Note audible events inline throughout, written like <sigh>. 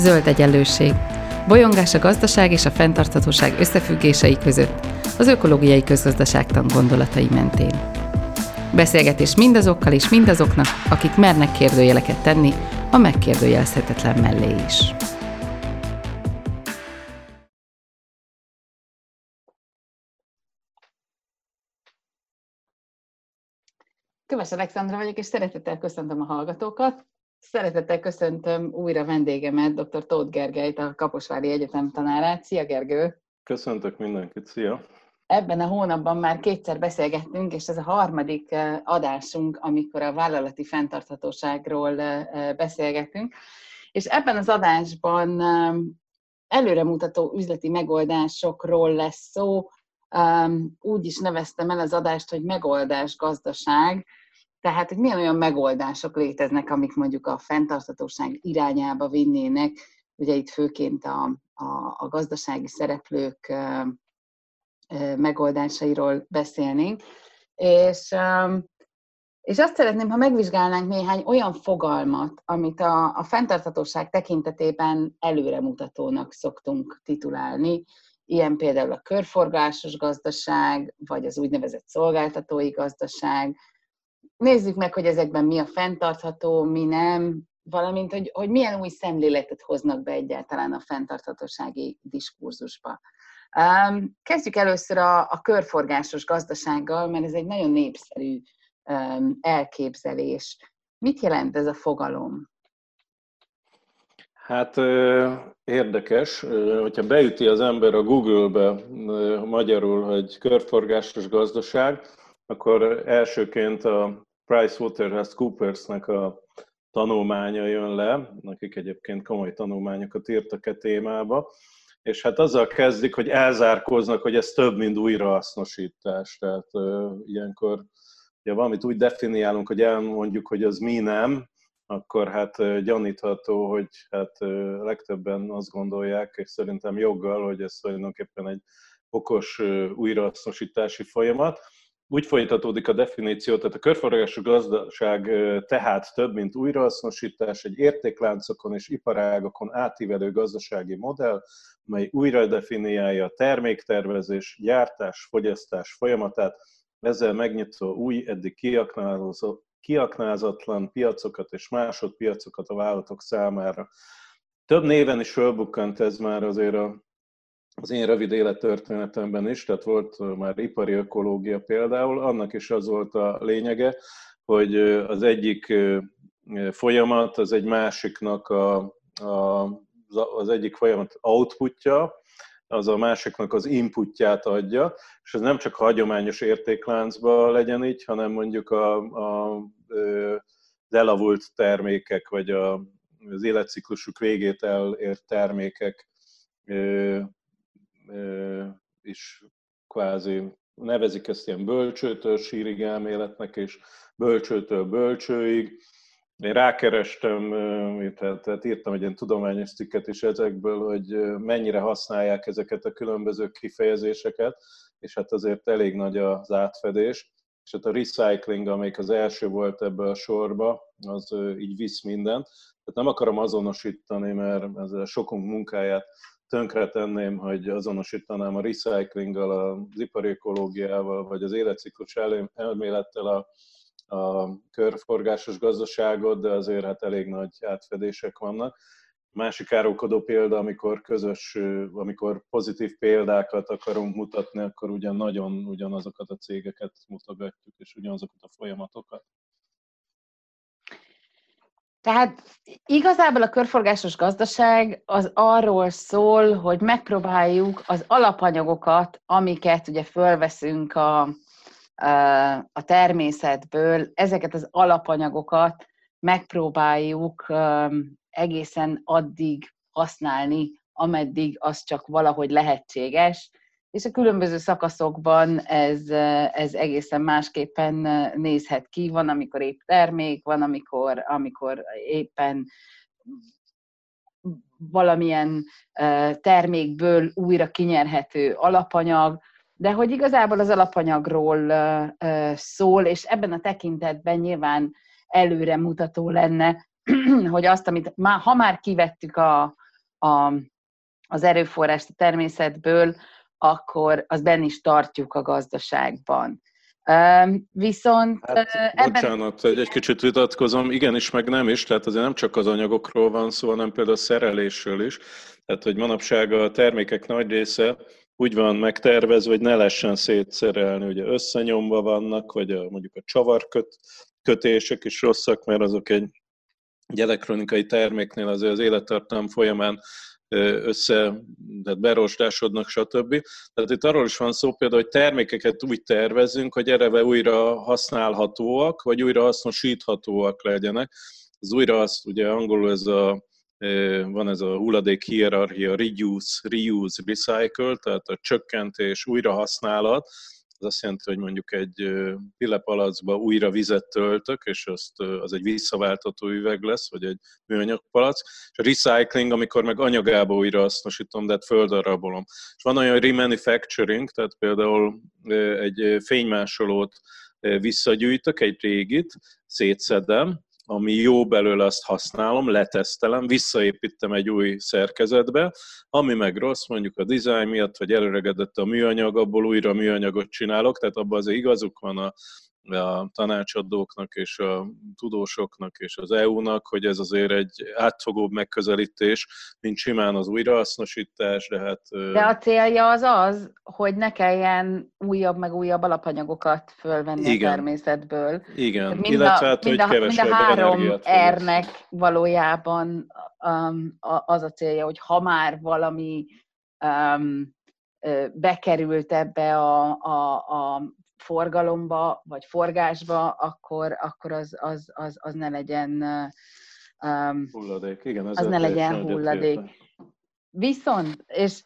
Zöld egyenlőség. Bolyongás a gazdaság és a fenntarthatóság összefüggései között, az ökológiai közgazdaságtan gondolatai mentén. Beszélgetés mindazokkal és mindazoknak, akik mernek kérdőjeleket tenni, a megkérdőjelezhetetlen mellé is. Köves Alexandra vagyok, és szeretettel köszöntöm a hallgatókat. Szeretettel köszöntöm újra vendégemet, dr. Tóth Gergelyt, a Kaposvári Egyetem tanárát. Szia, Gergő! Köszöntök mindenkit, szia! Ebben a hónapban már kétszer beszélgettünk, és ez a harmadik eh, adásunk, amikor a vállalati fenntarthatóságról eh, eh, beszélgetünk. És ebben az adásban előremutató üzleti megoldásokról lesz szó. Úgy is neveztem el az adást, hogy megoldás gazdaság, tehát, hogy milyen olyan megoldások léteznek, amik mondjuk a fenntarthatóság irányába vinnének, ugye itt főként a, a, a gazdasági szereplők megoldásairól beszélnénk. És, és azt szeretném, ha megvizsgálnánk néhány olyan fogalmat, amit a, a fenntarthatóság tekintetében előremutatónak szoktunk titulálni, ilyen például a körforgásos gazdaság, vagy az úgynevezett szolgáltatói gazdaság, nézzük meg, hogy ezekben mi a fenntartható, mi nem, valamint, hogy, hogy milyen új szemléletet hoznak be egyáltalán a fenntarthatósági diskurzusba. Um, kezdjük először a, a körforgásos gazdasággal, mert ez egy nagyon népszerű um, elképzelés. Mit jelent ez a fogalom? Hát érdekes, hogyha beüti az ember a Google-be magyarul, hogy körforgásos gazdaság, akkor elsőként a PricewaterhouseCoopersnek a tanulmánya jön le, akik egyébként komoly tanulmányokat írtak e témába, és hát azzal kezdik, hogy elzárkóznak, hogy ez több, mint újrahasznosítás. Tehát uh, ilyenkor, ha valamit úgy definiálunk, hogy elmondjuk, hogy az mi nem, akkor hát gyanítható, hogy hát uh, legtöbben azt gondolják, és szerintem joggal, hogy ez tulajdonképpen egy okos újrahasznosítási folyamat úgy folytatódik a definíció, tehát a körforgású gazdaság tehát több, mint újrahasznosítás, egy értékláncokon és iparágokon átívelő gazdasági modell, mely újra definiálja a terméktervezés, gyártás, fogyasztás folyamatát, ezzel megnyitva új, eddig kiaknázatlan piacokat és másodpiacokat a vállalatok számára. Több néven is fölbukkant ez már azért a az én rövid élettörténetemben is, tehát volt már ipari ökológia például, annak is az volt a lényege, hogy az egyik folyamat az egy másiknak a, a, az egyik folyamat outputja, az a másiknak az inputját adja, és ez nem csak hagyományos értékláncban legyen így, hanem mondjuk a, a, az elavult termékek, vagy a, az életciklusuk végét elért termékek is kvázi nevezik ezt ilyen bölcsőtől sírig elméletnek, és bölcsőtől bölcsőig. Én rákerestem, tehát, tehát írtam egy ilyen tudományos cikket is ezekből, hogy mennyire használják ezeket a különböző kifejezéseket, és hát azért elég nagy az átfedés. És hát a recycling, amelyik az első volt ebbe a sorba, az így visz mindent. Tehát nem akarom azonosítani, mert ezzel sokunk munkáját tönkretenném, hogy azonosítanám a recyclinggal, az ipari vagy az életciklus elmélettel a, a körforgásos gazdaságot, de azért hát elég nagy átfedések vannak. Másik árulkodó példa, amikor közös, amikor pozitív példákat akarunk mutatni, akkor ugyan nagyon ugyanazokat a cégeket mutogatjuk, és ugyanazokat a folyamatokat. Tehát igazából a körforgásos gazdaság az arról szól, hogy megpróbáljuk az alapanyagokat, amiket ugye fölveszünk a, a természetből, ezeket az alapanyagokat megpróbáljuk egészen addig használni, ameddig az csak valahogy lehetséges, és a különböző szakaszokban ez, ez egészen másképpen nézhet ki. Van, amikor épp termék, van, amikor, amikor éppen valamilyen termékből újra kinyerhető alapanyag, de hogy igazából az alapanyagról szól, és ebben a tekintetben nyilván előre mutató lenne, <clears throat> hogy azt, amit már, ha már kivettük a, a, az erőforrást a természetből, akkor az benne is tartjuk a gazdaságban. Viszont hát, ebben... Bocsánat, egy, egy kicsit vitatkozom, igenis, meg nem is, tehát azért nem csak az anyagokról van szó, hanem például a szerelésről is. Tehát, hogy manapság a termékek nagy része úgy van megtervezve, hogy ne lehessen szétszerelni, ugye összenyomva vannak, vagy a, mondjuk a csavarköt, kötések is rosszak, mert azok egy, egy elektronikai terméknél azért az élettartam folyamán össze, tehát berostásodnak, stb. Tehát itt arról is van szó például, hogy termékeket úgy tervezünk, hogy ereve újra használhatóak, vagy újra hasznosíthatóak legyenek. Az újra azt ugye angolul ez a van ez a hulladék hierarchia, reduce, reuse, recycle, tehát a csökkentés, újrahasználat, az azt jelenti, hogy mondjuk egy pillepalacba újra vizet töltök, és azt, az egy visszaváltató üveg lesz, vagy egy műanyag palac. És a recycling, amikor meg anyagába újra hasznosítom, de hát földarabolom. És van olyan remanufacturing, tehát például egy fénymásolót visszagyűjtök, egy régit, szétszedem, ami jó belőle, azt használom, letesztelem, visszaépítem egy új szerkezetbe, ami meg rossz, mondjuk a design miatt, vagy előregedett a műanyag, abból újra műanyagot csinálok, tehát abban azért igazuk van a a tanácsadóknak és a tudósoknak és az EU-nak, hogy ez azért egy átfogóbb megközelítés, mint simán az újrahasznosítás, de hát... De a célja az az, hogy ne kelljen újabb meg újabb alapanyagokat fölvenni Igen. a természetből. Igen, mind illetve hát, mind hogy a, mind a három R-nek valójában um, az a célja, hogy ha már valami um, bekerült ebbe a, a, a forgalomba, vagy forgásba, akkor, akkor az, az, az, az ne legyen um, hulladék. Igen, az ne legyen hulladék. Viszont, és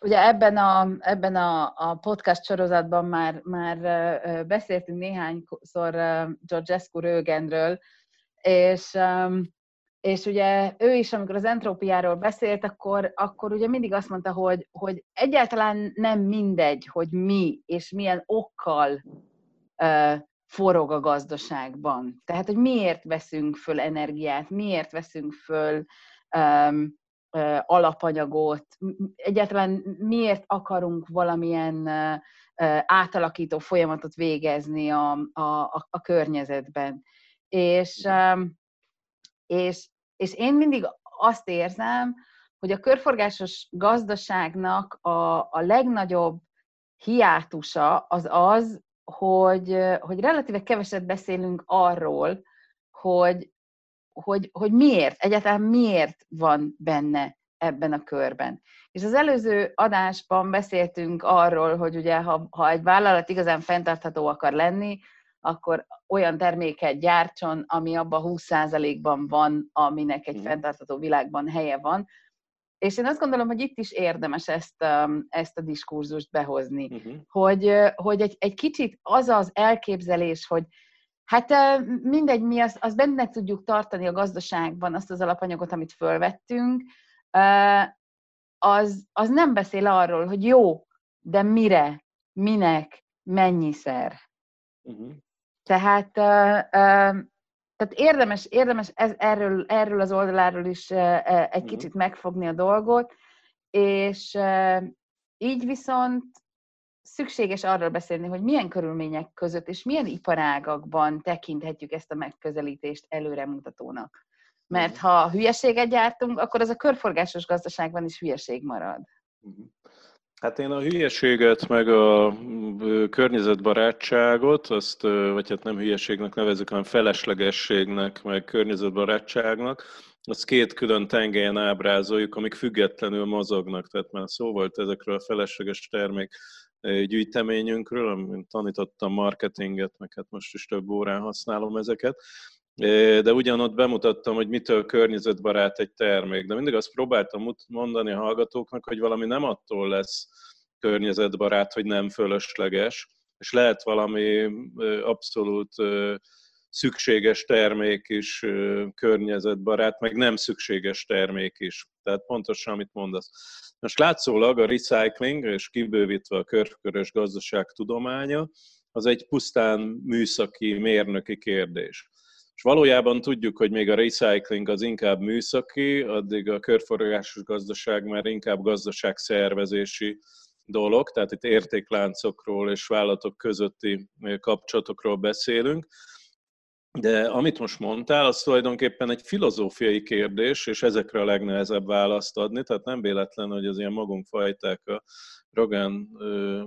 ugye ebben a, ebben a, a podcast sorozatban már, már beszéltünk néhányszor Georgescu Rögenről, és um, és ugye ő is, amikor az entrópiáról beszélt, akkor, akkor ugye mindig azt mondta, hogy, hogy egyáltalán nem mindegy, hogy mi és milyen okkal uh, forog a gazdaságban. Tehát, hogy miért veszünk föl energiát, miért veszünk föl um, uh, alapanyagot, egyáltalán miért akarunk valamilyen uh, átalakító folyamatot végezni a, a, a, a környezetben. És um, és, és én mindig azt érzem, hogy a körforgásos gazdaságnak a, a legnagyobb hiátusa az az, hogy, hogy relatíve keveset beszélünk arról, hogy, hogy, hogy miért, egyáltalán miért van benne ebben a körben. És az előző adásban beszéltünk arról, hogy ugye ha, ha egy vállalat igazán fenntartható akar lenni, akkor olyan terméket gyártson, ami abban 20%-ban van, aminek egy fenntartható világban helye van. És én azt gondolom, hogy itt is érdemes ezt, um, ezt a diskurzust behozni, uh-huh. hogy, hogy egy, egy kicsit az az elképzelés, hogy hát mindegy, mi azt, azt benne tudjuk tartani a gazdaságban, azt az alapanyagot, amit fölvettünk, az, az nem beszél arról, hogy jó, de mire, minek, mennyiszer. Uh-huh. Tehát, tehát érdemes, érdemes ez, erről, erről az oldaláról is egy mhm. kicsit megfogni a dolgot, és így viszont szükséges arról beszélni, hogy milyen körülmények között és milyen iparágakban tekinthetjük ezt a megközelítést előremutatónak. Mert mhm. ha hülyeséget gyártunk, akkor az a körforgásos gazdaságban is hülyeség marad. Hát én a hülyeséget, meg a környezetbarátságot, azt, vagy hát nem hülyeségnek nevezük, hanem feleslegességnek, meg környezetbarátságnak, azt két külön tengelyen ábrázoljuk, amik függetlenül mozognak. Tehát már szó volt ezekről a felesleges termék gyűjteményünkről, amit tanítottam marketinget, meg hát most is több órán használom ezeket. De ugyanott bemutattam, hogy mitől környezetbarát egy termék. De mindig azt próbáltam mondani a hallgatóknak, hogy valami nem attól lesz környezetbarát, hogy nem fölösleges, és lehet valami abszolút szükséges termék is környezetbarát, meg nem szükséges termék is. Tehát pontosan, amit mondasz. Most látszólag a recycling, és kibővítve a körkörös gazdaság tudománya, az egy pusztán műszaki, mérnöki kérdés. És valójában tudjuk, hogy még a recycling az inkább műszaki, addig a körforgásos gazdaság már inkább gazdaságszervezési dolog, tehát itt értékláncokról és vállalatok közötti kapcsolatokról beszélünk. De amit most mondtál, az tulajdonképpen egy filozófiai kérdés, és ezekre a legnehezebb választ adni, tehát nem véletlen, hogy az ilyen magunk fajták a Rogán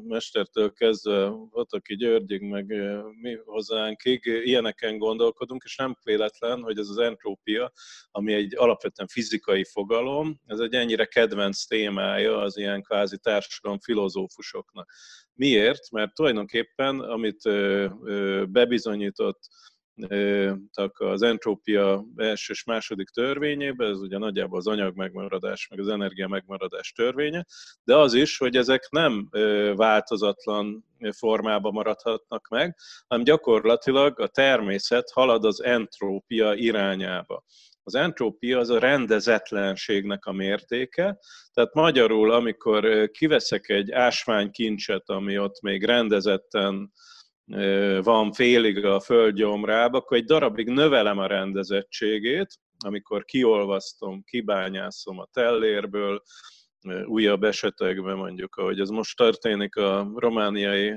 mestertől kezdve aki Györgyig, meg mi hozzánkig, ilyeneken gondolkodunk, és nem véletlen, hogy ez az entrópia, ami egy alapvetően fizikai fogalom, ez egy ennyire kedvenc témája az ilyen kvázi társadalom filozófusoknak. Miért? Mert tulajdonképpen, amit bebizonyított az entrópia első és második törvényében, ez ugye nagyjából az anyag megmaradás, meg az energia megmaradás törvénye, de az is, hogy ezek nem változatlan formában maradhatnak meg, hanem gyakorlatilag a természet halad az entrópia irányába. Az entrópia az a rendezetlenségnek a mértéke, tehát magyarul, amikor kiveszek egy ásványkincset, ami ott még rendezetten van félig a földgyomrába, akkor egy darabig növelem a rendezettségét, amikor kiolvasztom, kibányászom a tellérből, újabb esetekben mondjuk, ahogy ez most történik a romániai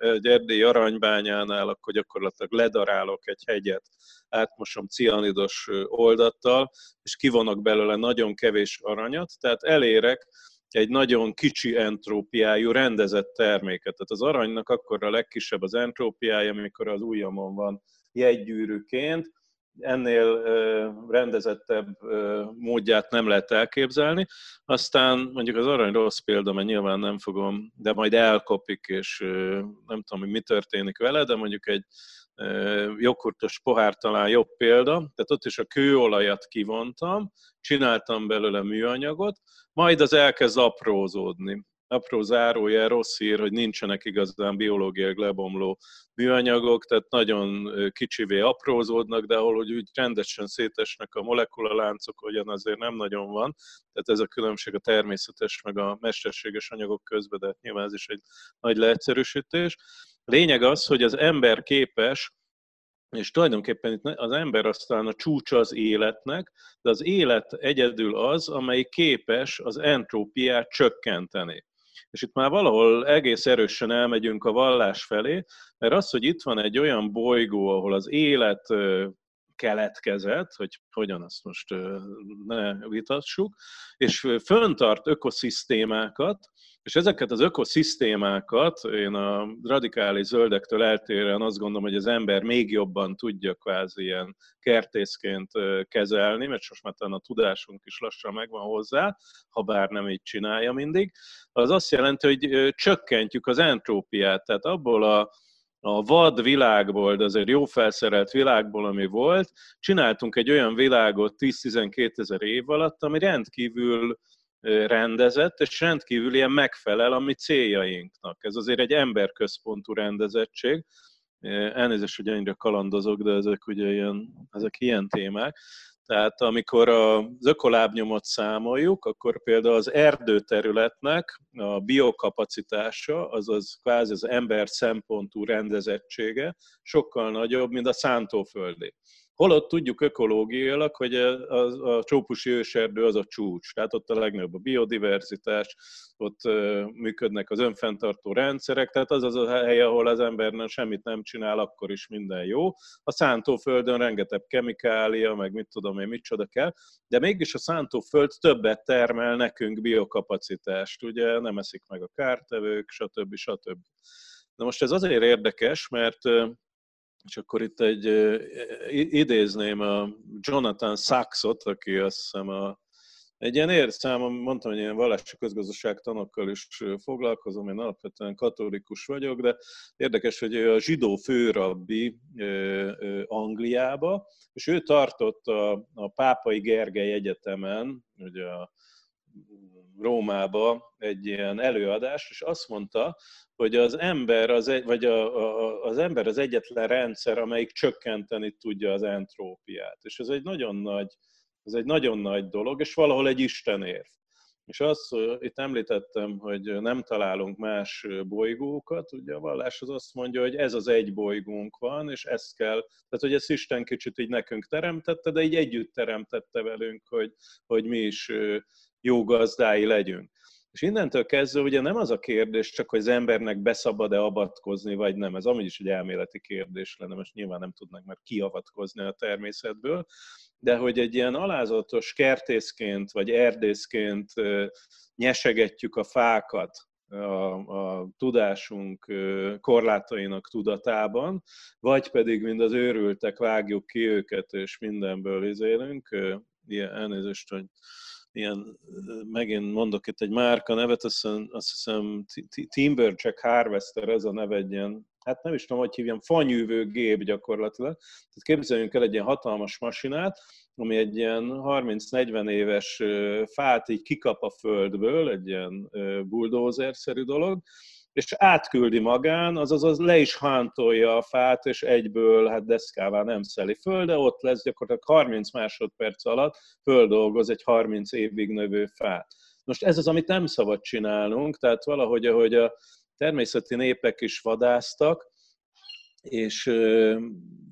egy erdélyi aranybányánál, akkor gyakorlatilag ledarálok egy hegyet, átmosom cianidos oldattal, és kivonok belőle nagyon kevés aranyat, tehát elérek egy nagyon kicsi entrópiájú rendezett terméket. Tehát az aranynak akkor a legkisebb az entrópiája, amikor az ujjamon van jegygyűrűként, ennél rendezettebb módját nem lehet elképzelni. Aztán mondjuk az arany rossz példa, mert nyilván nem fogom, de majd elkopik, és nem tudom, hogy mi történik vele, de mondjuk egy joghurtos pohár talán jobb példa, tehát ott is a kőolajat kivontam, csináltam belőle műanyagot, majd az elkezd aprózódni. Apró zárója, rossz hír, hogy nincsenek igazán biológiai lebomló műanyagok, tehát nagyon kicsivé aprózódnak, de ahol hogy úgy rendesen szétesnek a molekulaláncok, olyan azért nem nagyon van. Tehát ez a különbség a természetes meg a mesterséges anyagok közben, de nyilván ez is egy nagy leegyszerűsítés. Lényeg az, hogy az ember képes és tulajdonképpen itt az ember aztán a csúcsa az életnek, de az élet egyedül az, amely képes az entrópiát csökkenteni. És itt már valahol egész erősen elmegyünk a vallás felé, mert az, hogy itt van egy olyan bolygó, ahol az élet keletkezett, hogy hogyan azt most ne vitassuk, és föntart ökoszisztémákat, és ezeket az ökoszisztémákat én a radikális zöldektől eltérően azt gondolom, hogy az ember még jobban tudja kvázi ilyen kertészként kezelni, mert most már a tudásunk is lassan megvan hozzá, ha bár nem így csinálja mindig, az azt jelenti, hogy csökkentjük az entrópiát, tehát abból a a vad világból, de azért jó felszerelt világból, ami volt, csináltunk egy olyan világot 10-12 ezer év alatt, ami rendkívül rendezett, és rendkívül ilyen megfelel a mi céljainknak. Ez azért egy emberközpontú rendezettség. Elnézést, hogy annyira kalandozok, de ezek ugye ilyen, ezek ilyen témák. Tehát amikor az ökolábnyomot számoljuk, akkor például az erdőterületnek a biokapacitása, azaz kvázi az ember szempontú rendezettsége sokkal nagyobb, mint a szántóföldé. Holott tudjuk ökológiailag, hogy a, a, trópusi őserdő az a csúcs, tehát ott a legnagyobb a biodiverzitás, ott működnek az önfenntartó rendszerek, tehát az az a hely, ahol az ember nem, semmit nem csinál, akkor is minden jó. A szántóföldön rengeteg kemikália, meg mit tudom én, micsoda kell, de mégis a szántóföld többet termel nekünk biokapacitást, ugye nem eszik meg a kártevők, stb. stb. Na most ez azért érdekes, mert és akkor itt egy idézném a Jonathan Saxot, aki azt hiszem a, egy ilyen érszám, mondtam, hogy ilyen vallási közgazdaságtanokkal is foglalkozom, én alapvetően katolikus vagyok, de érdekes, hogy ő a zsidó főrabbi Angliába, és ő tartott a, a Pápai Gergely Egyetemen, ugye a Rómába egy ilyen előadást, és azt mondta, hogy az ember az, egy, vagy a, a, az ember az egyetlen rendszer, amelyik csökkenteni tudja az entrópiát. És ez egy nagyon nagy, ez egy nagyon nagy dolog, és valahol egy istenérv. És azt, itt említettem, hogy nem találunk más bolygókat, ugye a vallás az azt mondja, hogy ez az egy bolygónk van, és ezt kell, tehát hogy ezt Isten kicsit így nekünk teremtette, de így együtt teremtette velünk, hogy, hogy mi is jó gazdái legyünk. És innentől kezdve ugye nem az a kérdés csak, hogy az embernek beszabad-e avatkozni, vagy nem. Ez amúgy is egy elméleti kérdés lenne, most nyilván nem tudnak már kiavatkozni a természetből, de hogy egy ilyen alázatos kertészként vagy erdészként nyesegetjük a fákat, a, a tudásunk korlátainak tudatában, vagy pedig, mint az őrültek, vágjuk ki őket, és mindenből izélünk. Ilyen elnézést, hogy ilyen, megint mondok itt egy márka nevet, azt azt Timber Jack Harvester, ez a neve egy ilyen, hát nem is tudom, hogy hívjam, fanyűvő gép gyakorlatilag. Tehát képzeljünk el egy ilyen hatalmas masinát, ami egy ilyen 30-40 éves fát így kikap a földből, egy ilyen bulldózer-szerű dolog, és átküldi magán, azaz az le is hántolja a fát, és egyből hát deszkává nem szeli föl, de ott lesz gyakorlatilag 30 másodperc alatt földolgoz egy 30 évig növő fát. Most ez az, amit nem szabad csinálnunk, tehát valahogy, ahogy a természeti népek is vadáztak, és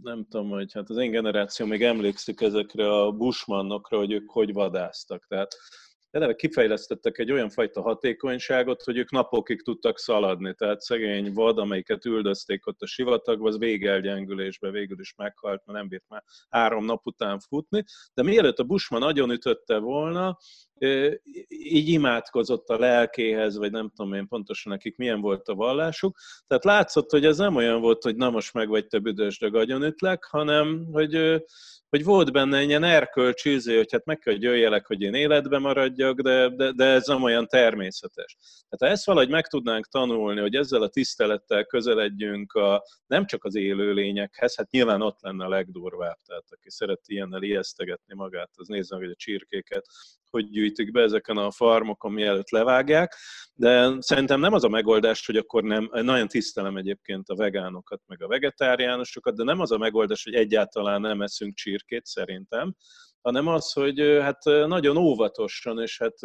nem tudom, hogy hát az én generáció még emlékszik ezekre a bushmannokra, hogy ők hogy vadáztak. Tehát eleve kifejlesztettek egy olyan fajta hatékonyságot, hogy ők napokig tudtak szaladni. Tehát szegény vad, amelyiket üldözték ott a sivatagban, az végelgyengülésbe végül is meghalt, mert nem bírt már három nap után futni. De mielőtt a Bushman nagyon ütötte volna, így imádkozott a lelkéhez, vagy nem tudom én pontosan nekik milyen volt a vallásuk. Tehát látszott, hogy ez nem olyan volt, hogy na most meg vagy te büdös, de ütlek, hanem hogy hogy volt benne egy ilyen erkölcsi izé, hogy hát meg kell, hogy jöjjelek, hogy én életbe maradjak, de, de, de ez nem olyan természetes. Tehát ha ezt valahogy meg tudnánk tanulni, hogy ezzel a tisztelettel közeledjünk a, nem csak az élőlényekhez, hát nyilván ott lenne a legdurvább, tehát aki szereti ilyennel ijesztegetni magát, az nézze meg, hogy a csirkéket hogy gyűjtik be ezeken a farmokon, mielőtt levágják, de szerintem nem az a megoldás, hogy akkor nem, nagyon tisztelem egyébként a vegánokat, meg a vegetáriánusokat, de nem az a megoldás, hogy egyáltalán nem eszünk csirkét szerintem, hanem az, hogy hát nagyon óvatosan, és hát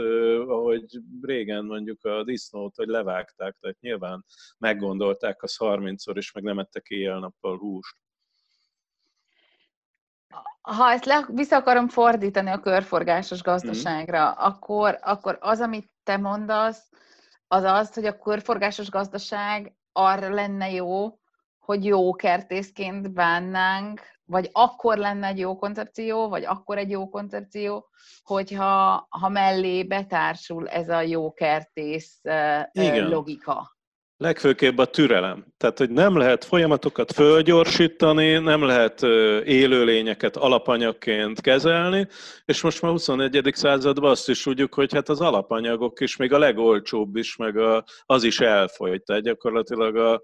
ahogy régen mondjuk a disznót, hogy levágták, tehát nyilván meggondolták az 30-szor, és meg nem ettek éjjel-nappal húst ha ezt le, vissza akarom fordítani a körforgásos gazdaságra, mm. akkor, akkor az, amit te mondasz, az az, hogy a körforgásos gazdaság arra lenne jó, hogy jó kertészként bánnánk, vagy akkor lenne egy jó koncepció, vagy akkor egy jó koncepció, hogyha ha mellé betársul ez a jó kertész Igen. logika. Legfőképp a türelem. Tehát, hogy nem lehet folyamatokat fölgyorsítani, nem lehet élőlényeket alapanyagként kezelni, és most már 21. században azt is tudjuk, hogy hát az alapanyagok is, még a legolcsóbb is, meg a, az is elfolyt. Tehát gyakorlatilag a,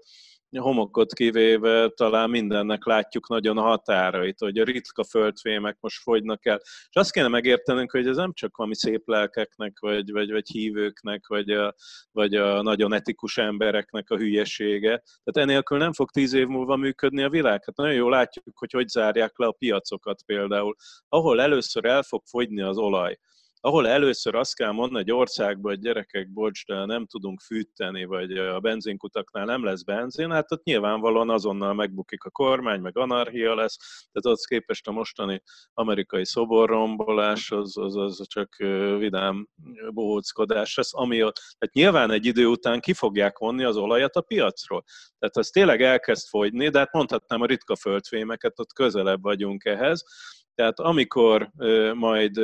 homokot kivéve talán mindennek látjuk nagyon a határait, hogy a ritka földfémek most fogynak el. És azt kéne megértenünk, hogy ez nem csak valami szép lelkeknek, vagy, vagy, vagy hívőknek, vagy a, vagy a nagyon etikus embereknek a hülyesége. Tehát enélkül nem fog tíz év múlva működni a világ. Hát nagyon jól látjuk, hogy hogy zárják le a piacokat például. Ahol először el fog fogyni az olaj, ahol először azt kell mondani egy országban, hogy gyerekek, bocs, de nem tudunk fűteni, vagy a benzinkutaknál nem lesz benzin, hát ott nyilvánvalóan azonnal megbukik a kormány, meg anarchia lesz, tehát ott képest a mostani amerikai szoborrombolás, az, az, az csak vidám bohóckodás lesz, ami ott, tehát nyilván egy idő után ki fogják vonni az olajat a piacról. Tehát az tényleg elkezd fogyni, de hát mondhatnám a ritka földfémeket, ott közelebb vagyunk ehhez, tehát amikor majd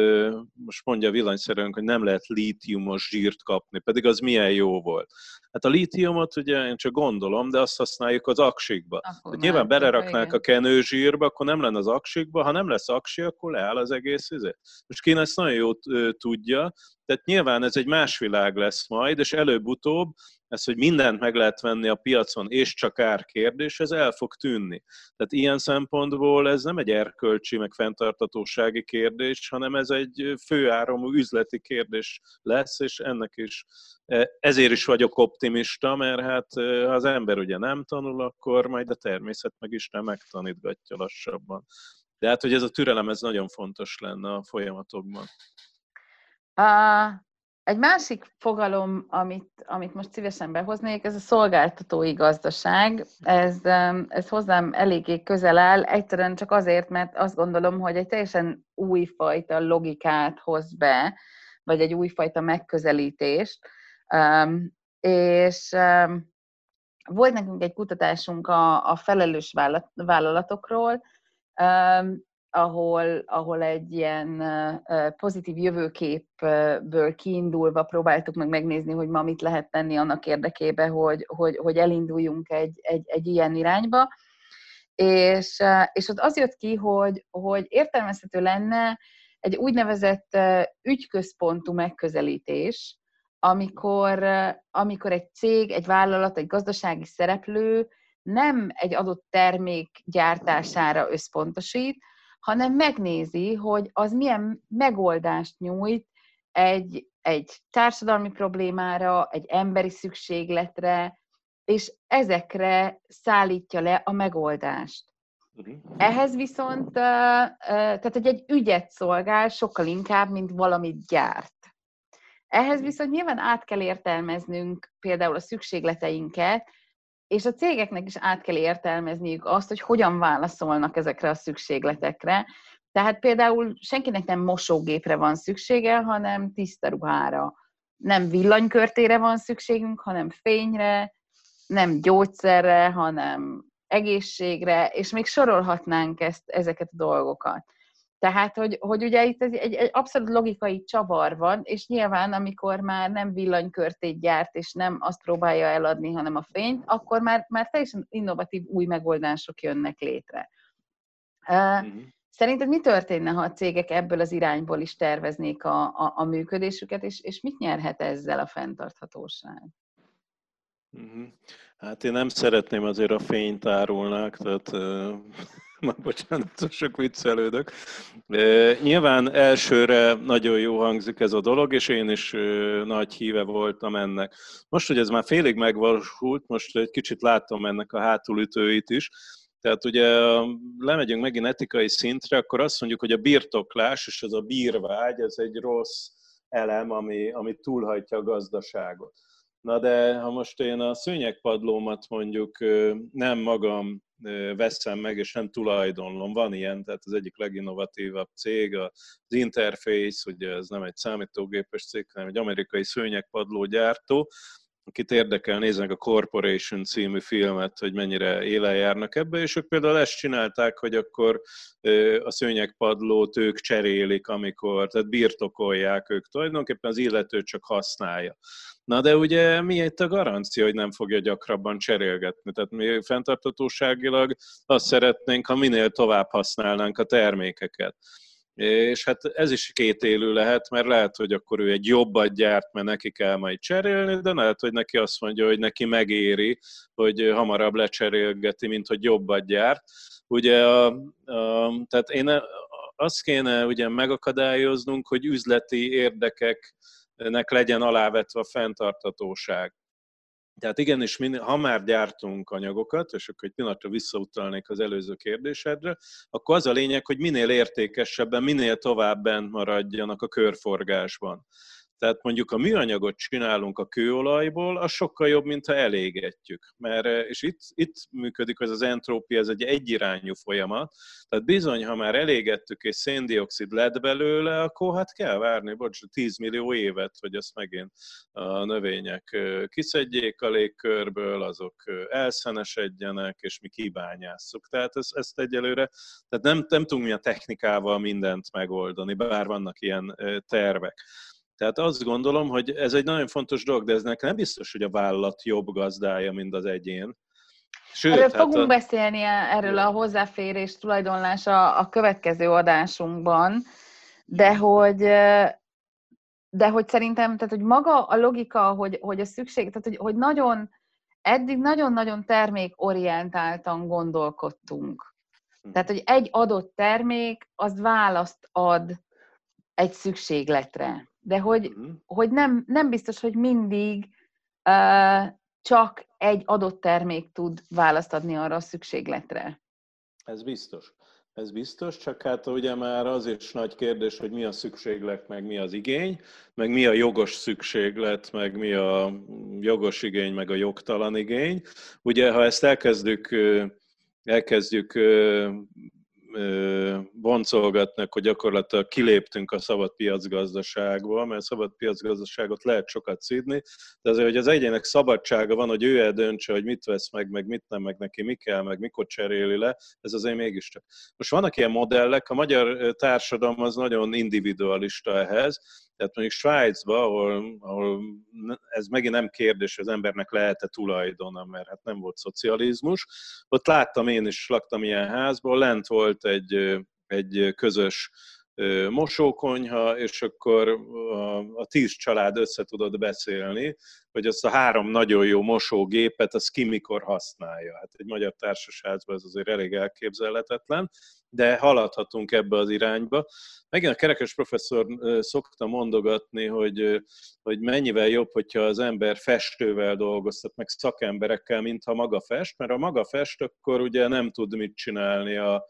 most mondja villanyszerűen, hogy nem lehet lítiumos zsírt kapni, pedig az milyen jó volt. Hát a lítiumot ugye én csak gondolom, de azt használjuk az aksikba. Akkor nyilván beleraknák a kenőzsírba, akkor nem lenne az aksikba, ha nem lesz aksi, akkor leáll az egész izé. Most Kína ezt nagyon jól tudja, tehát nyilván ez egy más világ lesz majd, és előbb-utóbb ez, hogy mindent meg lehet venni a piacon, és csak ár kérdés, ez el fog tűnni. Tehát ilyen szempontból ez nem egy erkölcsi, meg fenntartatósági kérdés, hanem ez egy főáramú üzleti kérdés lesz, és ennek is e, ezért is vagyok optimista, mert hát ha az ember ugye nem tanul, akkor majd a természet meg is nem megtanítgatja lassabban. De hát, hogy ez a türelem, ez nagyon fontos lenne a folyamatokban. Egy másik fogalom, amit, amit most szívesen behoznék, ez a szolgáltatói gazdaság. Ez, ez hozzám eléggé közel áll, egyszerűen csak azért, mert azt gondolom, hogy egy teljesen újfajta logikát hoz be, vagy egy újfajta megközelítést. És volt nekünk egy kutatásunk a, a felelős vállalatokról, ahol, ahol egy ilyen pozitív jövőképből kiindulva próbáltuk meg megnézni, hogy ma mit lehet tenni annak érdekében, hogy, hogy, hogy elinduljunk egy, egy, egy ilyen irányba. És, és ott az jött ki, hogy, hogy értelmezhető lenne egy úgynevezett ügyközpontú megközelítés, amikor, amikor egy cég, egy vállalat, egy gazdasági szereplő nem egy adott termék gyártására összpontosít, hanem megnézi, hogy az milyen megoldást nyújt egy, egy társadalmi problémára, egy emberi szükségletre, és ezekre szállítja le a megoldást. Mhm. Ehhez viszont, tehát hogy egy ügyet szolgál sokkal inkább, mint valamit gyárt. Ehhez viszont nyilván át kell értelmeznünk például a szükségleteinket, és a cégeknek is át kell értelmezniük azt, hogy hogyan válaszolnak ezekre a szükségletekre. Tehát például senkinek nem mosógépre van szüksége, hanem tiszta ruhára. Nem villanykörtére van szükségünk, hanem fényre, nem gyógyszerre, hanem egészségre, és még sorolhatnánk ezt, ezeket a dolgokat. Tehát, hogy, hogy ugye itt egy, egy, egy abszolút logikai csavar van, és nyilván, amikor már nem villanykörtét gyárt, és nem azt próbálja eladni, hanem a fényt, akkor már, már teljesen innovatív új megoldások jönnek létre. Uh-huh. Szerinted mi történne, ha a cégek ebből az irányból is terveznék a, a, a működésüket, és, és mit nyerhet ezzel a fenntarthatóság? Uh-huh. Hát én nem szeretném azért a fényt árulnák, tehát <laughs> már bocsánat, sok viccelődök. Nyilván elsőre nagyon jó hangzik ez a dolog, és én is nagy híve voltam ennek. Most, hogy ez már félig megvalósult, most egy kicsit láttam ennek a hátulütőit is, tehát ugye lemegyünk megint etikai szintre, akkor azt mondjuk, hogy a birtoklás és az a bírvágy, ez egy rossz elem, ami, ami túlhajtja a gazdaságot. Na de ha most én a szőnyegpadlómat mondjuk nem magam veszem meg, és nem tulajdonlom, van ilyen, tehát az egyik leginnovatívabb cég, az Interface, ugye ez nem egy számítógépes cég, hanem egy amerikai szőnyegpadló gyártó, akit érdekel, nézzenek a Corporation című filmet, hogy mennyire élen járnak ebbe, és ők például ezt csinálták, hogy akkor a szőnyegpadlót ők cserélik, amikor, tehát birtokolják ők tulajdonképpen az illető csak használja. Na de ugye mi itt a garancia, hogy nem fogja gyakrabban cserélgetni? Tehát mi fenntartatóságilag azt szeretnénk, ha minél tovább használnánk a termékeket. És hát ez is két élő lehet, mert lehet, hogy akkor ő egy jobbat gyárt, mert neki kell majd cserélni, de lehet, hogy neki azt mondja, hogy neki megéri, hogy hamarabb lecserélgeti, mint hogy jobbat gyárt. Ugye, a, a, tehát én azt kéne ugye megakadályoznunk, hogy üzleti érdekeknek legyen alávetve a fenntartatóság. Tehát igenis, ha már gyártunk anyagokat, és akkor egy pillanatra visszautalnék az előző kérdésedre, akkor az a lényeg, hogy minél értékesebben, minél tovább bent maradjanak a körforgásban. Tehát mondjuk a műanyagot csinálunk a kőolajból, az sokkal jobb, mint ha elégetjük. Mert, eh, és itt, itt működik ez az entrópia, ez egy egyirányú folyamat. Tehát bizony, ha már elégettük és széndiokszid lett belőle, akkor hát kell várni, bocs, 10 millió évet, hogy azt megint a növények eh, kiszedjék a légkörből, azok eh, elszenesedjenek, és mi kibányásszuk. Tehát ezt, ezt egyelőre, tehát nem, nem tudunk mi a technikával mindent megoldani, bár vannak ilyen tervek. Tehát azt gondolom, hogy ez egy nagyon fontos dolog, de ez nekem nem biztos, hogy a vállalat jobb gazdája, mint az egyén. Sőt, erről hát fogunk a... beszélni erről a hozzáférés tulajdonlása a következő adásunkban, de hogy de hogy szerintem, tehát hogy maga a logika, hogy, hogy a szükség, tehát hogy, hogy nagyon, eddig nagyon-nagyon termékorientáltan gondolkodtunk. Hm. Tehát, hogy egy adott termék, az választ ad egy szükségletre de hogy, uh-huh. hogy nem, nem biztos, hogy mindig uh, csak egy adott termék tud választ adni arra a szükségletre. Ez biztos. ez biztos, csak hát ugye már az is nagy kérdés, hogy mi a szükséglet, meg mi az igény, meg mi a jogos szükséglet, meg mi a jogos igény, meg a jogtalan igény. Ugye, ha ezt elkezdjük, elkezdjük boncolgatni, hogy gyakorlatilag kiléptünk a szabad piacgazdaságból, mert szabad piacgazdaságot lehet sokat szídni, de azért, hogy az egyének szabadsága van, hogy ő eldöntse, hogy mit vesz meg, meg mit nem, meg neki mi kell, meg mikor cseréli le, ez azért mégiscsak. Most vannak ilyen modellek, a magyar társadalom az nagyon individualista ehhez, tehát mondjuk Svájcban, ahol, ahol ez megint nem kérdés, hogy az embernek lehet-e tulajdona, mert hát nem volt szocializmus, ott láttam én is, laktam ilyen házból, lent volt egy, egy közös mosókonyha, és akkor a, a tíz család össze tudott beszélni, hogy azt a három nagyon jó mosógépet, az ki mikor használja. Hát egy magyar társasházban ez azért elég elképzelhetetlen, de haladhatunk ebbe az irányba. Megint a kerekes professzor szokta mondogatni, hogy, hogy mennyivel jobb, hogyha az ember festővel dolgoztat, meg szakemberekkel, mint ha maga fest, mert ha maga fest, akkor ugye nem tud mit csinálni a,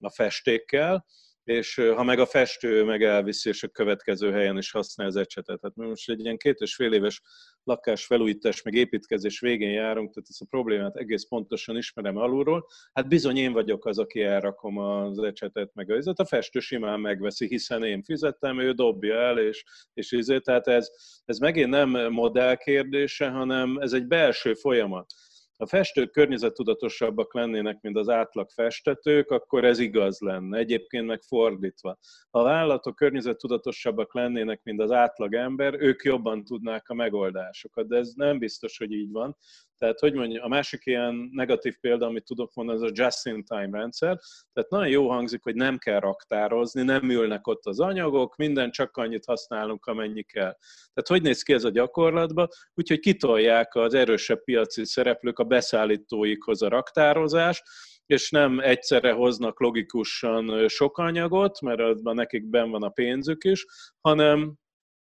a festékkel, és ha meg a festő meg elviszi, és a következő helyen is használja az ecsetet. Tehát most egy ilyen két és fél éves lakás felújítás, meg építkezés végén járunk, tehát ezt a problémát egész pontosan ismerem alulról. Hát bizony én vagyok az, aki elrakom az ecsetet, meg az. A festő simán megveszi, hiszen én fizettem, ő dobja el, és, és izé, tehát ez, ez megint nem modell kérdése, hanem ez egy belső folyamat a festők környezettudatosabbak lennének, mint az átlag festetők, akkor ez igaz lenne. Egyébként meg fordítva. Ha a vállalatok környezettudatosabbak lennének, mint az átlag ember, ők jobban tudnák a megoldásokat, de ez nem biztos, hogy így van. Tehát, hogy mondja, a másik ilyen negatív példa, amit tudok mondani, az a just-in-time rendszer. Tehát nagyon jó hangzik, hogy nem kell raktározni, nem ülnek ott az anyagok, minden csak annyit használunk, amennyi kell. Tehát hogy néz ki ez a gyakorlatban? Úgyhogy kitolják az erősebb piaci szereplők a beszállítóikhoz a raktározást, és nem egyszerre hoznak logikusan sok anyagot, mert abban nekik ben van a pénzük is, hanem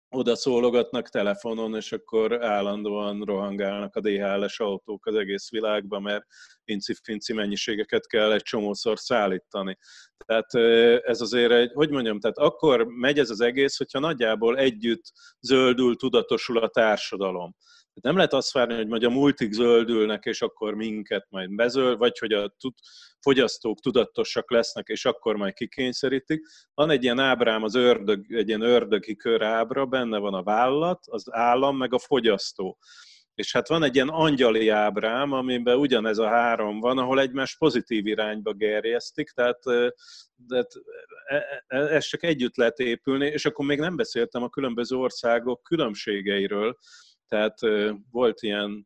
oda szólogatnak telefonon, és akkor állandóan rohangálnak a DHL-es autók az egész világban, mert finci-finci mennyiségeket kell egy csomószor szállítani. Tehát ez azért egy, hogy mondjam, tehát akkor megy ez az egész, hogyha nagyjából együtt zöldül, tudatosul a társadalom. Nem lehet azt várni, hogy majd a multik zöldülnek, és akkor minket majd bezöld, vagy hogy a tud, fogyasztók tudatosak lesznek, és akkor majd kikényszerítik. Van egy ilyen ábrám, az ördög, egy ilyen ördögi ábra, benne van a vállalat, az állam, meg a fogyasztó. És hát van egy ilyen angyali ábrám, amiben ugyanez a három van, ahol egymás pozitív irányba gerjesztik, tehát, tehát e, e, ez csak együtt lehet épülni, és akkor még nem beszéltem a különböző országok különbségeiről, tehát volt ilyen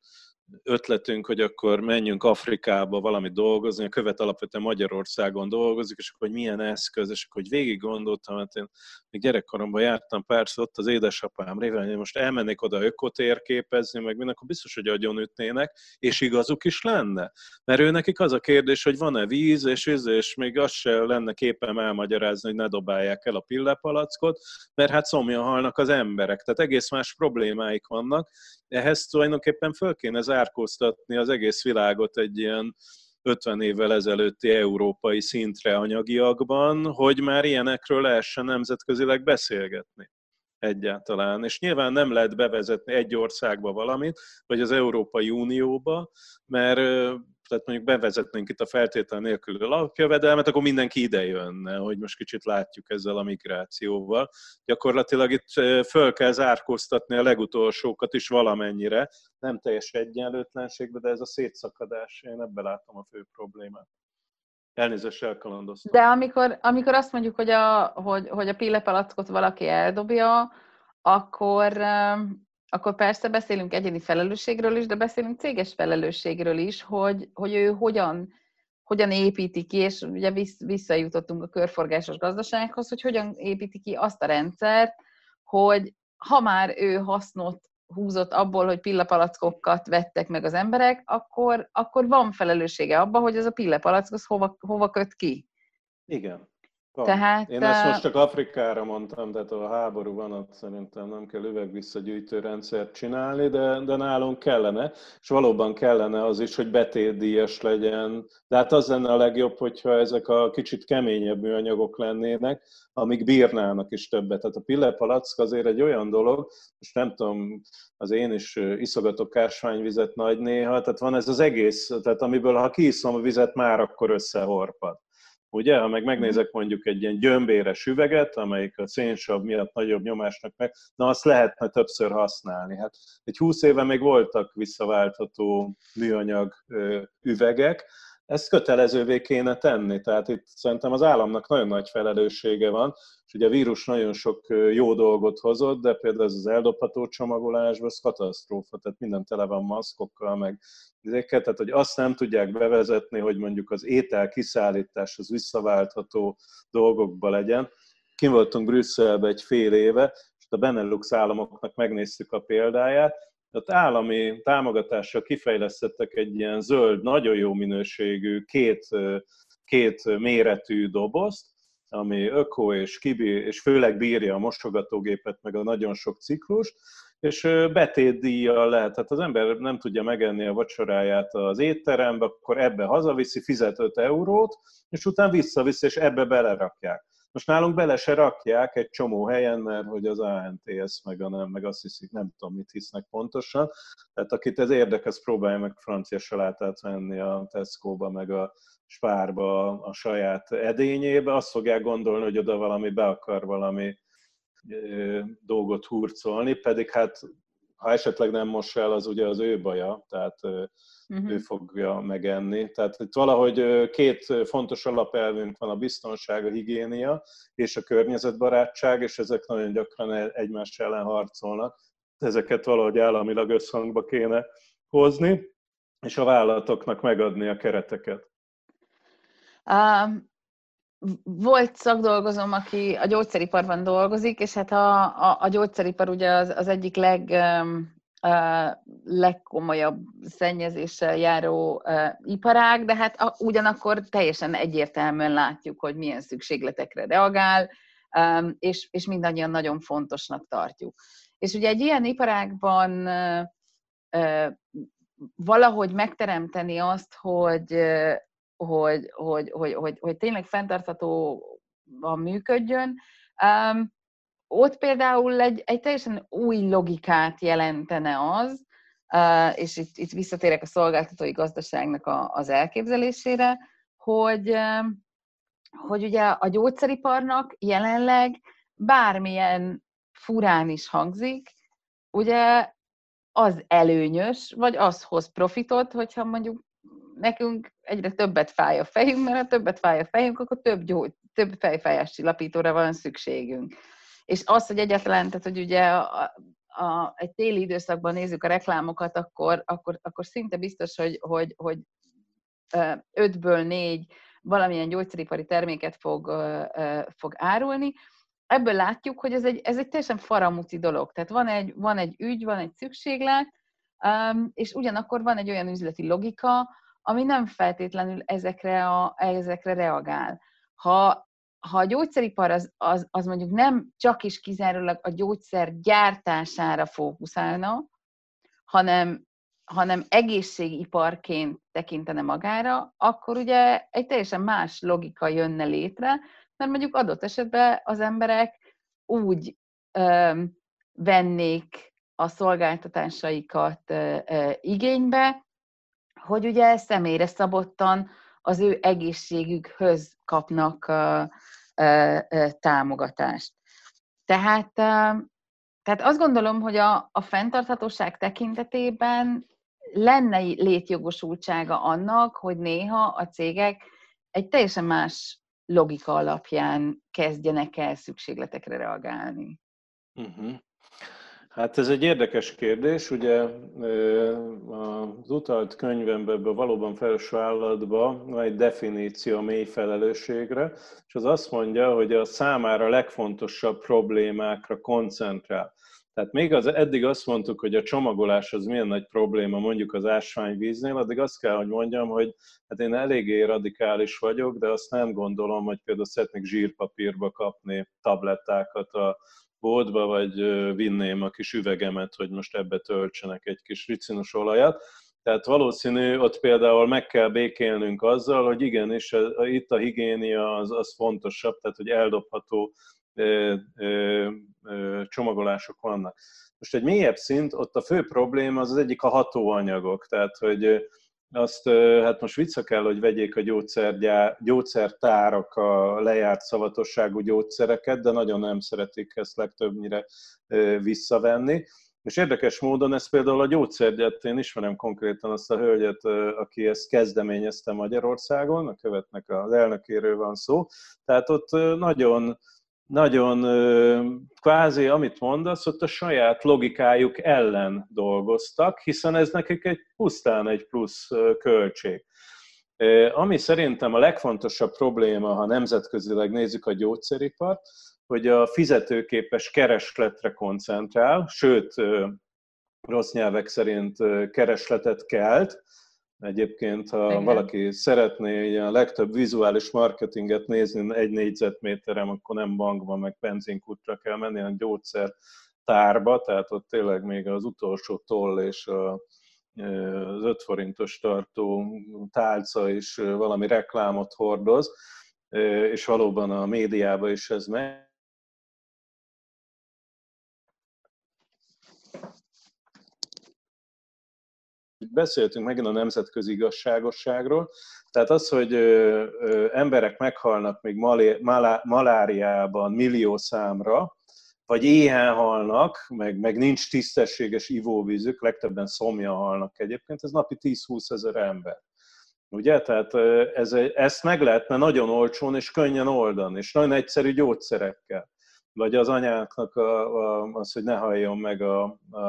ötletünk, hogy akkor menjünk Afrikába valamit dolgozni, a követ alapvetően Magyarországon dolgozik, és akkor hogy milyen eszköz, és akkor hogy végig gondoltam, hát én még gyerekkoromban jártam persze ott az édesapám révén, hogy most elmennék oda ökotérképezni, meg minden, akkor biztos, hogy agyon ütnének, és igazuk is lenne. Mert ő nekik az a kérdés, hogy van-e víz, és, és még azt se lenne képem elmagyarázni, hogy ne dobálják el a pillepalackot, mert hát szomjan halnak az emberek. Tehát egész más problémáik vannak, ehhez tulajdonképpen föl kéne zárkóztatni az egész világot egy ilyen 50 évvel ezelőtti európai szintre anyagiakban, hogy már ilyenekről lehessen nemzetközileg beszélgetni egyáltalán. És nyilván nem lehet bevezetni egy országba valamit, vagy az Európai Unióba, mert tehát mondjuk bevezetnénk itt a feltétel nélkül alapjövedelmet, akkor mindenki ide jönne, hogy most kicsit látjuk ezzel a migrációval. Gyakorlatilag itt föl kell zárkóztatni a legutolsókat is valamennyire, nem teljes egyenlőtlenségbe, de ez a szétszakadás, én ebbe látom a fő problémát. Elnézést elkalandoztam. De amikor, amikor azt mondjuk, hogy a, hogy, hogy a pillepalackot valaki eldobja, akkor akkor persze beszélünk egyéni felelősségről is, de beszélünk céges felelősségről is, hogy, hogy ő hogyan, hogyan építi ki, és ugye visszajutottunk a körforgásos gazdasághoz, hogy hogyan építi ki azt a rendszert, hogy ha már ő hasznot húzott abból, hogy pillepalackokat vettek meg az emberek, akkor, akkor van felelőssége abban, hogy ez a pillepalack az hova, hova köt ki. Igen. Van. Tehát, Én ezt most csak Afrikára mondtam, tehát a háború van, ott szerintem nem kell üvegvisszagyűjtő rendszert csinálni, de, de nálunk kellene, és valóban kellene az is, hogy betétdíjas legyen. De hát az lenne a legjobb, hogyha ezek a kicsit keményebb műanyagok lennének, amik bírnának is többet. Tehát a pillepalack azért egy olyan dolog, és nem tudom, az én is iszogatok ásványvizet nagy néha, tehát van ez az egész, tehát amiből ha kiiszom a vizet, már akkor összehorpad. Ugye, ha meg megnézek mhm. mondjuk egy ilyen gyömbéres üveget, amelyik a szénsav miatt nagyobb nyomásnak meg, na azt lehetne többször használni. Hát egy húsz éve még voltak visszaváltható műanyag üvegek, ezt kötelezővé kéne tenni, tehát itt szerintem az államnak nagyon nagy felelőssége van, és ugye a vírus nagyon sok jó dolgot hozott, de például ez az eldobható csomagolásban, az katasztrófa, tehát minden tele van maszkokkal, meg ezekkel, tehát hogy azt nem tudják bevezetni, hogy mondjuk az étel kiszállítás az visszaváltható dolgokba legyen. Kim voltunk Brüsszelbe egy fél éve, és a Benelux államoknak megnéztük a példáját, ott állami támogatással kifejlesztettek egy ilyen zöld, nagyon jó minőségű, két, két méretű dobozt, ami öko és kibi, és főleg bírja a mosogatógépet, meg a nagyon sok ciklus, és betétdíjjal lehet, tehát az ember nem tudja megenni a vacsoráját az étterembe, akkor ebbe hazaviszi, fizet 5 eurót, és utána visszaviszi, és ebbe belerakják. Most nálunk bele se rakják egy csomó helyen, mert hogy az ANTS meg, a meg azt hiszik, nem tudom, mit hisznek pontosan. Tehát akit ez érdekes, próbálja meg francia salátát venni a Tesco-ba, meg a spárba, a saját edényébe, azt fogják gondolni, hogy oda valami be akar valami dolgot hurcolni, pedig hát ha esetleg nem mos el, az ugye az ő baja, tehát uh-huh. ő fogja megenni. Tehát itt valahogy két fontos alapelvünk van, a biztonság, a higiénia és a környezetbarátság, és ezek nagyon gyakran e-, egymás ellen harcolnak. Ezeket valahogy államilag összhangba kéne hozni, és a vállalatoknak megadni a kereteket. Um, volt szakdolgozom, aki a gyógyszeriparban dolgozik, és hát a, a, a gyógyszeripar ugye az, az egyik leg, legkomolyabb szennyezéssel járó iparág, de hát ugyanakkor teljesen egyértelműen látjuk, hogy milyen szükségletekre reagál, és, és mindannyian nagyon fontosnak tartjuk. És ugye egy ilyen iparágban valahogy megteremteni azt, hogy hogy, hogy, hogy, hogy, hogy tényleg fenntarthatóan működjön. Ott például egy, egy teljesen új logikát jelentene az, és itt, itt visszatérek a szolgáltatói gazdaságnak a, az elképzelésére, hogy, hogy ugye a gyógyszeriparnak jelenleg bármilyen furán is hangzik, ugye az előnyös, vagy az hoz profitot, hogyha mondjuk nekünk egyre többet fáj a fejünk, mert ha többet fáj a fejünk, akkor több, gyógy, több fejfájás csillapítóra van szükségünk. És az, hogy egyáltalán, tehát hogy ugye a, a, egy téli időszakban nézzük a reklámokat, akkor, akkor, akkor szinte biztos, hogy, hogy, hogy ötből négy valamilyen gyógyszeripari terméket fog, fog árulni. Ebből látjuk, hogy ez egy, ez egy teljesen faramuci dolog. Tehát van egy, van egy ügy, van egy szükséglet, és ugyanakkor van egy olyan üzleti logika, ami nem feltétlenül ezekre, a, ezekre reagál. Ha, ha a gyógyszeripar az, az, az mondjuk nem csak is kizárólag a gyógyszer gyártására fókuszálna, hanem, hanem egészségiparként tekintene magára, akkor ugye egy teljesen más logika jönne létre, mert mondjuk adott esetben az emberek úgy ö, vennék a szolgáltatásaikat ö, ö, igénybe, hogy ugye személyre szabottan az ő egészségükhöz kapnak támogatást. Tehát, tehát azt gondolom, hogy a, a fenntarthatóság tekintetében lenne létjogosultsága annak, hogy néha a cégek egy teljesen más logika alapján kezdjenek el szükségletekre reagálni. Uh-huh. Hát ez egy érdekes kérdés, ugye az utalt könyvemben valóban felelős vállalatban van egy definíció a mély felelősségre, és az azt mondja, hogy a számára legfontosabb problémákra koncentrál. Tehát még az, eddig azt mondtuk, hogy a csomagolás az milyen nagy probléma mondjuk az ásványvíznél, addig azt kell, hogy mondjam, hogy hát én eléggé radikális vagyok, de azt nem gondolom, hogy például szeretnék zsírpapírba kapni tablettákat a boltba, vagy vinném a kis üvegemet, hogy most ebbe töltsenek egy kis ricinus olajat. Tehát valószínű, ott például meg kell békélnünk azzal, hogy igenis itt a higiénia az, az fontosabb, tehát hogy eldobható csomagolások vannak. Most egy mélyebb szint, ott a fő probléma az, az egyik a hatóanyagok, tehát hogy azt hát most vissza kell, hogy vegyék a gyógyszergyár, gyógyszertárak a lejárt szavatosságú gyógyszereket, de nagyon nem szeretik ezt legtöbbnyire visszavenni. És érdekes módon ez például a gyógyszergyárt, én ismerem konkrétan azt a hölgyet, aki ezt kezdeményezte Magyarországon, a követnek az elnökéről van szó, tehát ott nagyon nagyon kvázi, amit mondasz, ott a saját logikájuk ellen dolgoztak, hiszen ez nekik egy pusztán egy plusz költség. Ami szerintem a legfontosabb probléma, ha nemzetközileg nézzük a gyógyszeripart, hogy a fizetőképes keresletre koncentrál, sőt, rossz nyelvek szerint keresletet kelt, Egyébként, ha Igen. valaki szeretné a legtöbb vizuális marketinget nézni egy négyzetméterem, akkor nem bankban, meg benzinkutra kell menni, hanem gyógyszer tárba, tehát ott tényleg még az utolsó toll és a, az 5 forintos tartó tálca is valami reklámot hordoz, és valóban a médiában is ez megy. Beszéltünk megint a nemzetközi igazságosságról, tehát az, hogy emberek meghalnak még maláriában millió számra, vagy éhen halnak, meg, meg nincs tisztességes ivóvízük, legtöbben szomja halnak egyébként, ez napi 10-20 ezer ember. Ugye? Tehát ez, ezt meg lehetne nagyon olcsón és könnyen oldani, és nagyon egyszerű gyógyszerekkel vagy az anyáknak a, a, az, hogy ne halljon meg a, a,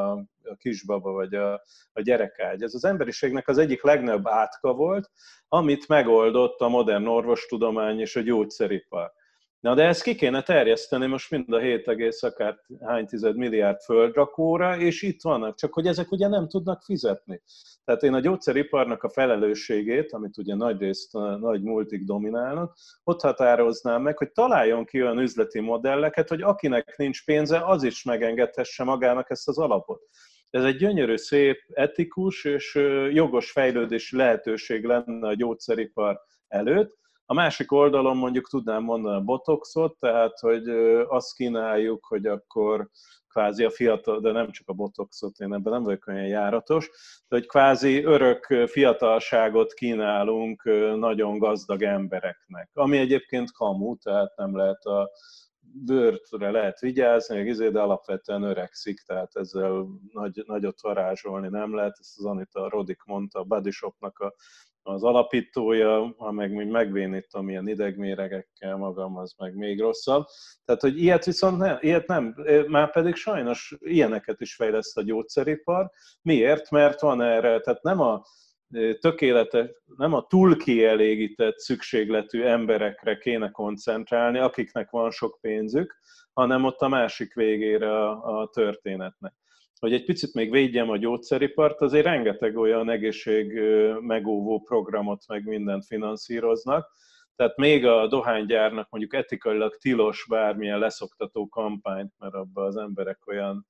a kisbaba, vagy a, a gyerekágy. Ez az emberiségnek az egyik legnagyobb átka volt, amit megoldott a modern orvostudomány és a gyógyszeripar. Na de ezt ki kéne terjeszteni most mind a 7, akár hány tized milliárd földrakóra, és itt vannak, csak hogy ezek ugye nem tudnak fizetni. Tehát én a gyógyszeriparnak a felelősségét, amit ugye nagy részt nagy multik dominálnak, ott határoznám meg, hogy találjon ki olyan üzleti modelleket, hogy akinek nincs pénze, az is megengedhesse magának ezt az alapot. Ez egy gyönyörű, szép, etikus és jogos fejlődési lehetőség lenne a gyógyszeripar előtt, a másik oldalon mondjuk tudnám mondani a botoxot, tehát hogy azt kínáljuk, hogy akkor kvázi a fiatal, de nem csak a botoxot, én ebben nem vagyok olyan járatos, de hogy kvázi örök fiatalságot kínálunk nagyon gazdag embereknek, ami egyébként kamu, tehát nem lehet a bőrtre lehet vigyázni, izé, de alapvetően öregszik, tehát ezzel nagy, nagyot varázsolni nem lehet, ezt az Anita Rodik mondta, a Body Shopnak a az alapítója, ha meg még megvénítom ilyen idegméregekkel magam, az meg még rosszabb. Tehát, hogy ilyet viszont nem, ilyet nem, már pedig sajnos ilyeneket is fejleszt a gyógyszeripar. Miért? Mert van erre, tehát nem a tökéletes, nem a túl kielégített szükségletű emberekre kéne koncentrálni, akiknek van sok pénzük, hanem ott a másik végére a, a történetnek hogy egy picit még védjem a gyógyszeripart, azért rengeteg olyan egészség megóvó programot meg mindent finanszíroznak, tehát még a dohánygyárnak mondjuk etikailag tilos bármilyen leszoktató kampányt, mert abban az emberek olyan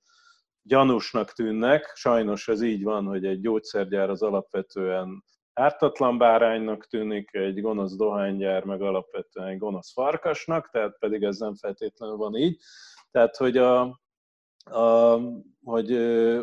gyanúsnak tűnnek. Sajnos ez így van, hogy egy gyógyszergyár az alapvetően ártatlan báránynak tűnik, egy gonosz dohánygyár meg alapvetően egy gonosz farkasnak, tehát pedig ez nem feltétlenül van így. Tehát, hogy a, hogy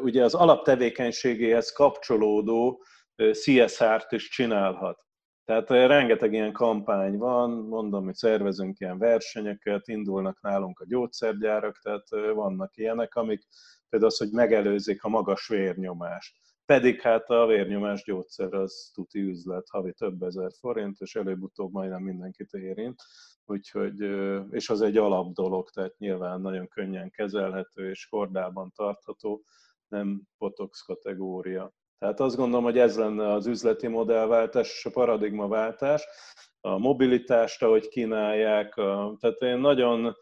ugye az alaptevékenységéhez kapcsolódó CSR-t is csinálhat. Tehát rengeteg ilyen kampány van, mondom, hogy szervezünk ilyen versenyeket, indulnak nálunk a gyógyszergyárak, tehát vannak ilyenek, amik például az, hogy megelőzik a magas vérnyomást. Pedig hát a vérnyomás gyógyszer az tuti üzlet, havi több ezer forint, és előbb-utóbb majdnem mindenkit érint. Úgyhogy, és az egy alap dolog, tehát nyilván nagyon könnyen kezelhető és kordában tartható, nem botox kategória. Tehát azt gondolom, hogy ez lenne az üzleti modellváltás és a paradigmaváltás, a mobilitást, ahogy kínálják. Tehát én nagyon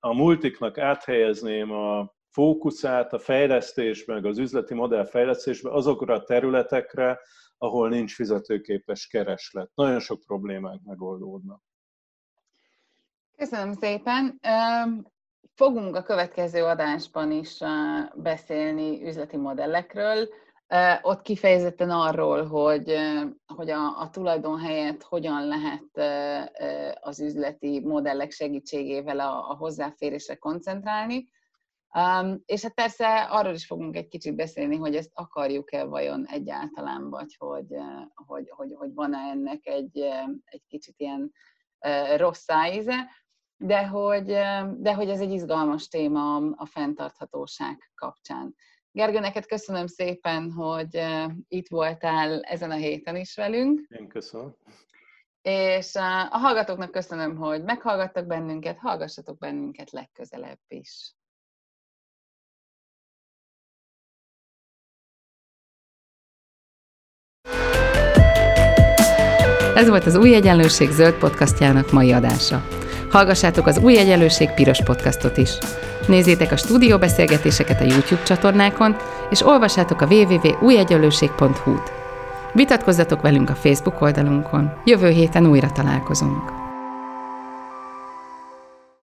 a multiknak áthelyezném a fókuszát a fejlesztés, meg az üzleti modell fejlesztésbe azokra a területekre, ahol nincs fizetőképes kereslet. Nagyon sok problémánk megoldódnak. Köszönöm szépen. Fogunk a következő adásban is beszélni üzleti modellekről. Ott kifejezetten arról, hogy, hogy a, a tulajdon helyett hogyan lehet az üzleti modellek segítségével a, a hozzáférésre koncentrálni. Um, és hát persze arról is fogunk egy kicsit beszélni, hogy ezt akarjuk-e vajon egyáltalán, vagy hogy, hogy, hogy, hogy van-e ennek egy, egy kicsit ilyen uh, rossz szájíze, de hogy, de hogy ez egy izgalmas téma a fenntarthatóság kapcsán. Gergő, neked köszönöm szépen, hogy itt voltál ezen a héten is velünk. Én köszönöm. És a hallgatóknak köszönöm, hogy meghallgattak bennünket, hallgassatok bennünket legközelebb is. Ez volt az Új Egyenlőség zöld podcastjának mai adása. Hallgassátok az Új Egyenlőség piros podcastot is. Nézzétek a stúdióbeszélgetéseket a YouTube csatornákon, és olvassátok a www.újegyenlőség.hu-t. Vitatkozzatok velünk a Facebook oldalunkon. Jövő héten újra találkozunk.